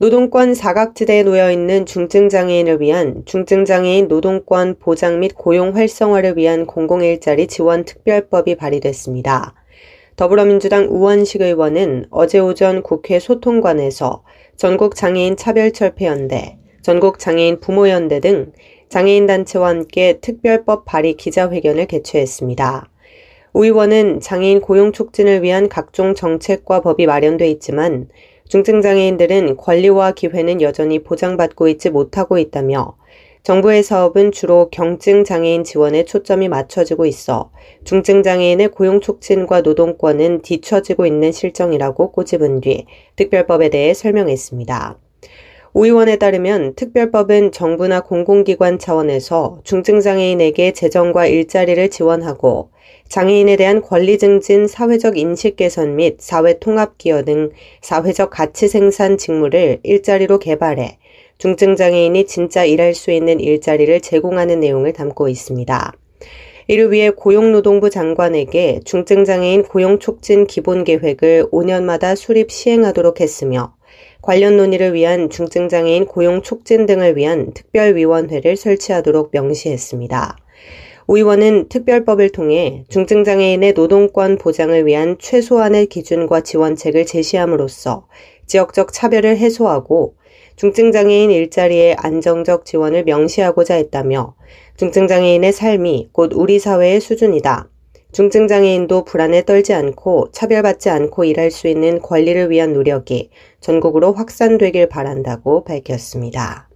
노동권 사각지대에 놓여 있는 중증장애인을 위한 중증장애인 노동권 보장 및 고용 활성화를 위한 공공일자리 지원 특별법이 발의됐습니다. 더불어민주당 우원식 의원은 어제 오전 국회 소통관에서 전국장애인 차별철폐연대, 전국장애인 부모연대 등 장애인단체와 함께 특별법 발의 기자회견을 개최했습니다. 우 의원은 장애인 고용 촉진을 위한 각종 정책과 법이 마련돼 있지만 중증장애인들은 권리와 기회는 여전히 보장받고 있지 못하고 있다며 정부의 사업은 주로 경증장애인 지원에 초점이 맞춰지고 있어 중증장애인의 고용 촉진과 노동권은 뒤처지고 있는 실정이라고 꼬집은 뒤 특별법에 대해 설명했습니다. 오 의원에 따르면 특별법은 정부나 공공기관 차원에서 중증장애인에게 재정과 일자리를 지원하고 장애인에 대한 권리 증진, 사회적 인식 개선 및 사회 통합 기여 등 사회적 가치 생산 직무를 일자리로 개발해 중증장애인이 진짜 일할 수 있는 일자리를 제공하는 내용을 담고 있습니다. 이를 위해 고용노동부 장관에게 중증장애인 고용촉진 기본계획을 5년마다 수립 시행하도록 했으며 관련 논의를 위한 중증장애인 고용 촉진 등을 위한 특별위원회를 설치하도록 명시했습니다. 오 의원은 특별법을 통해 중증장애인의 노동권 보장을 위한 최소한의 기준과 지원책을 제시함으로써 지역적 차별을 해소하고 중증장애인 일자리의 안정적 지원을 명시하고자 했다며 중증장애인의 삶이 곧 우리 사회의 수준이다. 중증장애인도 불안에 떨지 않고 차별받지 않고 일할 수 있는 권리를 위한 노력이 전국으로 확산되길 바란다고 밝혔습니다.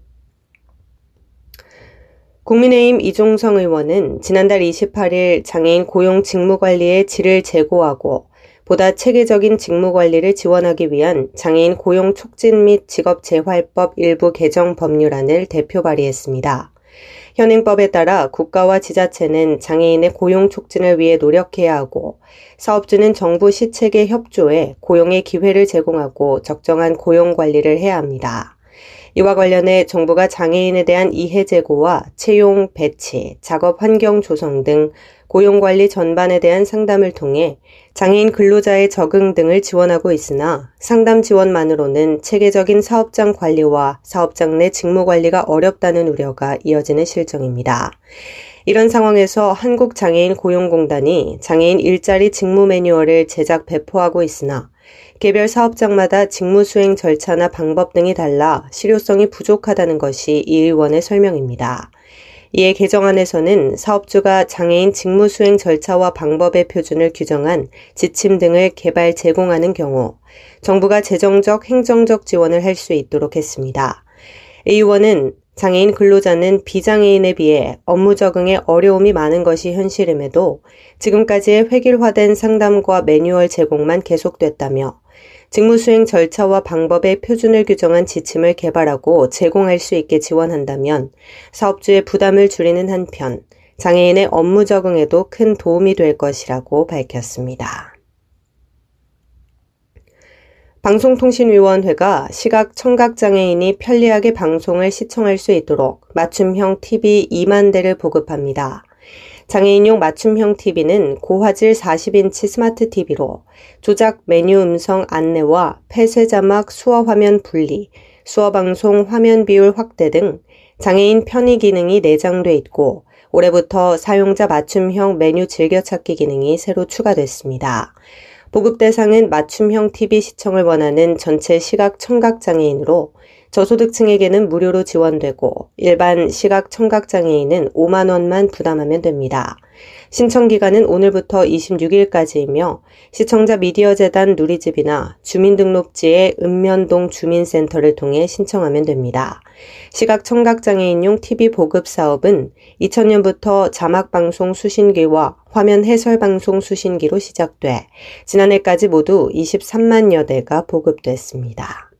국민의힘 이종성 의원은 지난달 28일 장애인 고용 직무관리의 질을 제고하고 보다 체계적인 직무관리를 지원하기 위한 장애인 고용 촉진 및 직업 재활법 일부 개정 법률안을 대표 발의했습니다. 현행법에 따라 국가와 지자체는 장애인의 고용 촉진을 위해 노력해야 하고 사업주는 정부 시책에 협조해 고용의 기회를 제공하고 적정한 고용 관리를 해야 합니다. 이와 관련해 정부가 장애인에 대한 이해 제고와 채용, 배치, 작업 환경 조성 등 고용관리 전반에 대한 상담을 통해 장애인 근로자의 적응 등을 지원하고 있으나 상담 지원만으로는 체계적인 사업장 관리와 사업장 내 직무 관리가 어렵다는 우려가 이어지는 실정입니다. 이런 상황에서 한국장애인 고용공단이 장애인 일자리 직무 매뉴얼을 제작 배포하고 있으나 개별 사업장마다 직무 수행 절차나 방법 등이 달라 실효성이 부족하다는 것이 이 의원의 설명입니다. 이에 개정안에서는 사업주가 장애인 직무 수행 절차와 방법의 표준을 규정한 지침 등을 개발 제공하는 경우 정부가 재정적 행정적 지원을 할 수 있도록 했습니다. 이 의원은 장애인 근로자는 비장애인에 비해 업무 적응에 어려움이 많은 것이 현실임에도 지금까지의 획일화된 상담과 매뉴얼 제공만 계속됐다며 직무 수행 절차와 방법의 표준을 규정한 지침을 개발하고 제공할 수 있게 지원한다면 사업주의 부담을 줄이는 한편 장애인의 업무 적응에도 큰 도움이 될 것이라고 밝혔습니다. 방송통신위원회가 시각 청각장애인이 편리하게 방송을 시청할 수 있도록 맞춤형 TV 2만 대를 보급합니다. 장애인용 맞춤형 TV는 고화질 40인치 스마트 TV로 조작 메뉴 음성 안내와 폐쇄 자막 수어 화면 분리, 수어 방송 화면 비율 확대 등 장애인 편의 기능이 내장돼 있고 올해부터 사용자 맞춤형 메뉴 즐겨찾기 기능이 새로 추가됐습니다. 보급 대상은 맞춤형 TV 시청을 원하는 전체 시각 청각 장애인으로 저소득층에게는 무료로 지원되고 일반 시각 청각 장애인은 5만 원만 부담하면 됩니다. 신청 기간은 오늘부터 26일까지이며 시청자 미디어 재단 누리집이나 주민등록지의 읍면동 주민센터를 통해 신청하면 됩니다. 시각 청각 장애인용 TV 보급 사업은 2000년부터 자막 방송 수신기와 화면 해설 방송 수신기로 시작돼 지난해까지 모두 23만여 대가 보급됐습니다.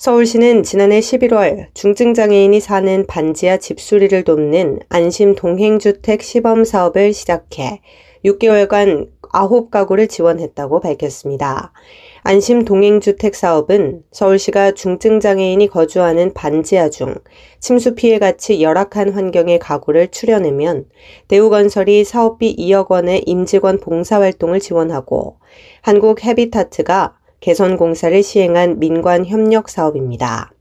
서울시는 지난해 11월 중증장애인이 사는 반지하 집수리를 돕는 안심 동행주택 시범 사업을 시작해 6개월간 9가구를 지원했다고 밝혔습니다. 안심 동행주택 사업은 서울시가 중증장애인이 거주하는 반지하 중 침수 피해 같이 열악한 환경의 가구를 출연하면 대우건설이 사업비 2억 원의 임직원 봉사활동을 지원하고 한국 헤비타트가 개선 공사를 시행한 민관 협력 사업입니다.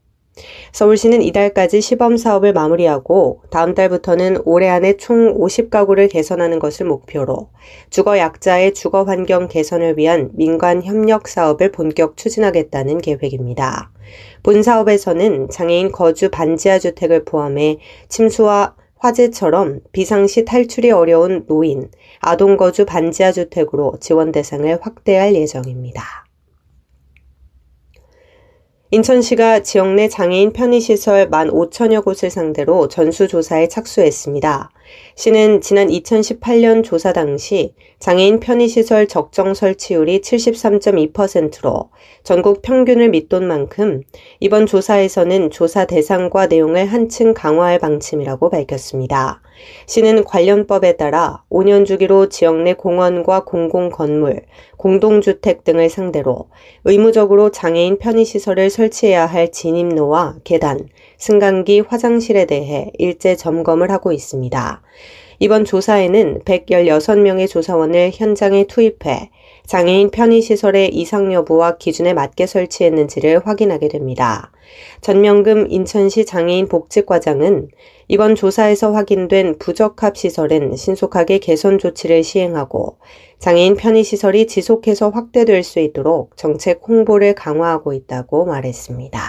서울시는 이달까지 시범 사업을 마무리하고 다음 달부터는 올해 안에 총 50가구를 개선하는 것을 목표로 주거 약자의 주거 환경 개선을 위한 민관 협력 사업을 본격 추진하겠다는 계획입니다. 본 사업에서는 장애인 거주 반지하 주택을 포함해 침수와 화재처럼 비상시 탈출이 어려운 노인, 아동 거주 반지하 주택으로 지원 대상을 확대할 예정입니다. 인천시가 지역 내 장애인 편의시설 1만 5천여 곳을 상대로 전수조사에 착수했습니다. 시는 지난 2018년 조사 당시 장애인 편의시설 적정 설치율이 73.2%로 전국 평균을 밑돈 만큼 이번 조사에서는 조사 대상과 내용을 한층 강화할 방침이라고 밝혔습니다. 시는 관련법에 따라 5년 주기로 지역 내 공원과 공공 건물, 공동주택 등을 상대로 의무적으로 장애인 편의시설을 설치해야 할 진입로와 계단, 승강기, 화장실에 대해 일제 점검을 하고 있습니다. 이번 조사에는 116명의 조사원을 현장에 투입해 장애인 편의시설의 이상 여부와 기준에 맞게 설치했는지를 확인하게 됩니다. 전명금 인천시 장애인 복지과장은 이번 조사에서 확인된 부적합 시설은 신속하게 개선 조치를 시행하고 장애인 편의시설이 지속해서 확대될 수 있도록 정책 홍보를 강화하고 있다고 말했습니다.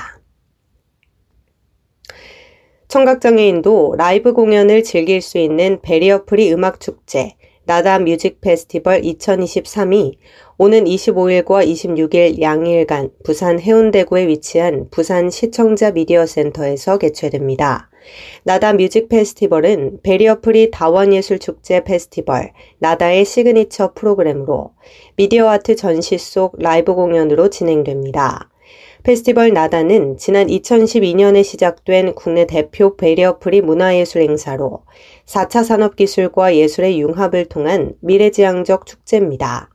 청각장애인도 라이브 공연을 즐길 수 있는 베리어프리 음악축제 나다 뮤직 페스티벌 2023이 오는 25일과 26일 양일간 부산 해운대구에 위치한 부산 시청자 미디어 센터에서 개최됩니다. 나다 뮤직 페스티벌은 베리어프리 다원예술축제 페스티벌 나다의 시그니처 프로그램으로 미디어 아트 전시 속 라이브 공연으로 진행됩니다. 페스티벌 나다는 지난 2012년에 시작된 국내 대표 베리어프리 문화예술 행사로 4차 산업기술과 예술의 융합을 통한 미래지향적 축제입니다.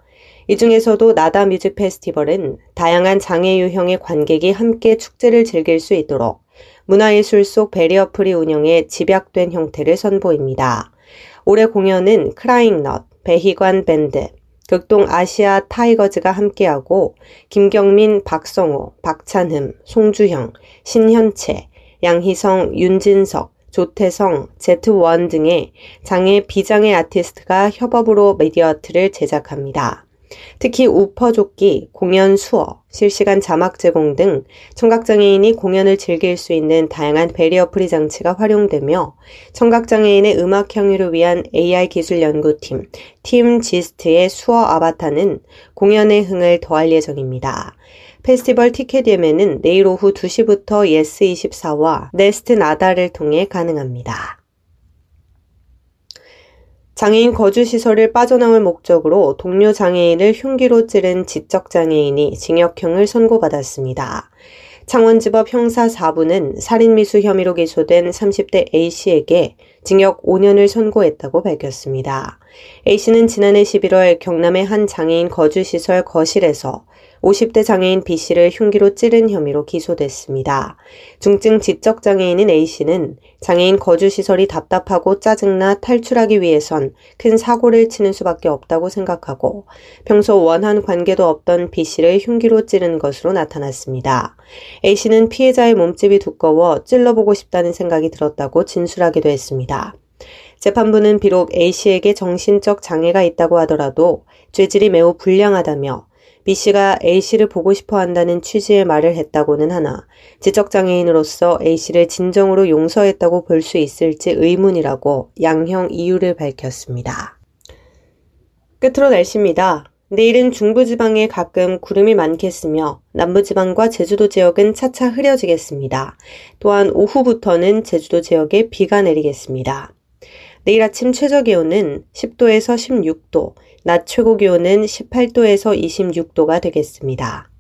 이 중에서도 나다 뮤직 페스티벌은 다양한 장애 유형의 관객이 함께 축제를 즐길 수 있도록 문화예술 속 베리어프리 운영의 집약된 형태를 선보입니다. 올해 공연은 크라잉넛, 배희관 밴드, 극동 아시아 타이거즈가 함께하고 김경민, 박성호, 박찬흠, 송주형, 신현채, 양희성, 윤진석, 조태성, 제트원 등의 장애 비장애 아티스트가 협업으로 미디어 아트를 제작합니다. 특히 우퍼조끼, 공연 수어, 실시간 자막 제공 등 청각장애인이 공연을 즐길 수 있는 다양한 베리어 프리 장치가 활용되며 청각장애인의 음악 향유를 위한 AI 기술 연구팀 팀 지스트의 수어 아바타는 공연의 흥을 더할 예정입니다. 페스티벌 티켓 예매는 내일 오후 2시부터 예스24와 네스트 나다를 통해 가능합니다. 장애인 거주시설을 빠져나올 목적으로 동료 장애인을 흉기로 찌른 지적장애인이 징역형을 선고받았습니다. 창원지법 형사 4부는 살인미수 혐의로 기소된 30대 A씨에게 징역 5년을 선고했다고 밝혔습니다. A씨는 지난해 11월 경남의 한 장애인 거주시설 거실에서 50대 장애인 B씨를 흉기로 찌른 혐의로 기소됐습니다. 중증 지적 장애인인 A씨는 장애인 거주시설이 답답하고 짜증나 탈출하기 위해선 큰 사고를 치는 수밖에 없다고 생각하고 평소 원한 관계도 없던 B씨를 흉기로 찌른 것으로 나타났습니다. A씨는 피해자의 몸집이 두꺼워 찔러보고 싶다는 생각이 들었다고 진술하기도 했습니다. 재판부는 비록 A씨에게 정신적 장애가 있다고 하더라도 죄질이 매우 불량하다며 B씨가 A씨를 보고 싶어 한다는 취지의 말을 했다고는 하나 지적장애인으로서 A씨를 진정으로 용서했다고 볼 수 있을지 의문이라고 양형 이유를 밝혔습니다. 끝으로 날씨입니다. 내일은 중부지방에 가끔 구름이 많겠으며 남부지방과 제주도 지역은 차차 흐려지겠습니다. 또한 오후부터는 제주도 지역에 비가 내리겠습니다. 내일 아침 최저 기온은 10도에서 16도, 낮 최고 기온은 18도에서 26도가 되겠습니다.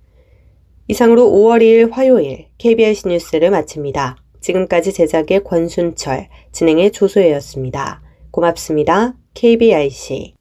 이상으로 5월 2일 화요일 KBS 뉴스를 마칩니다. 지금까지 제작의 권순철, 진행의 조소혜였습니다. 고맙습니다. KBIC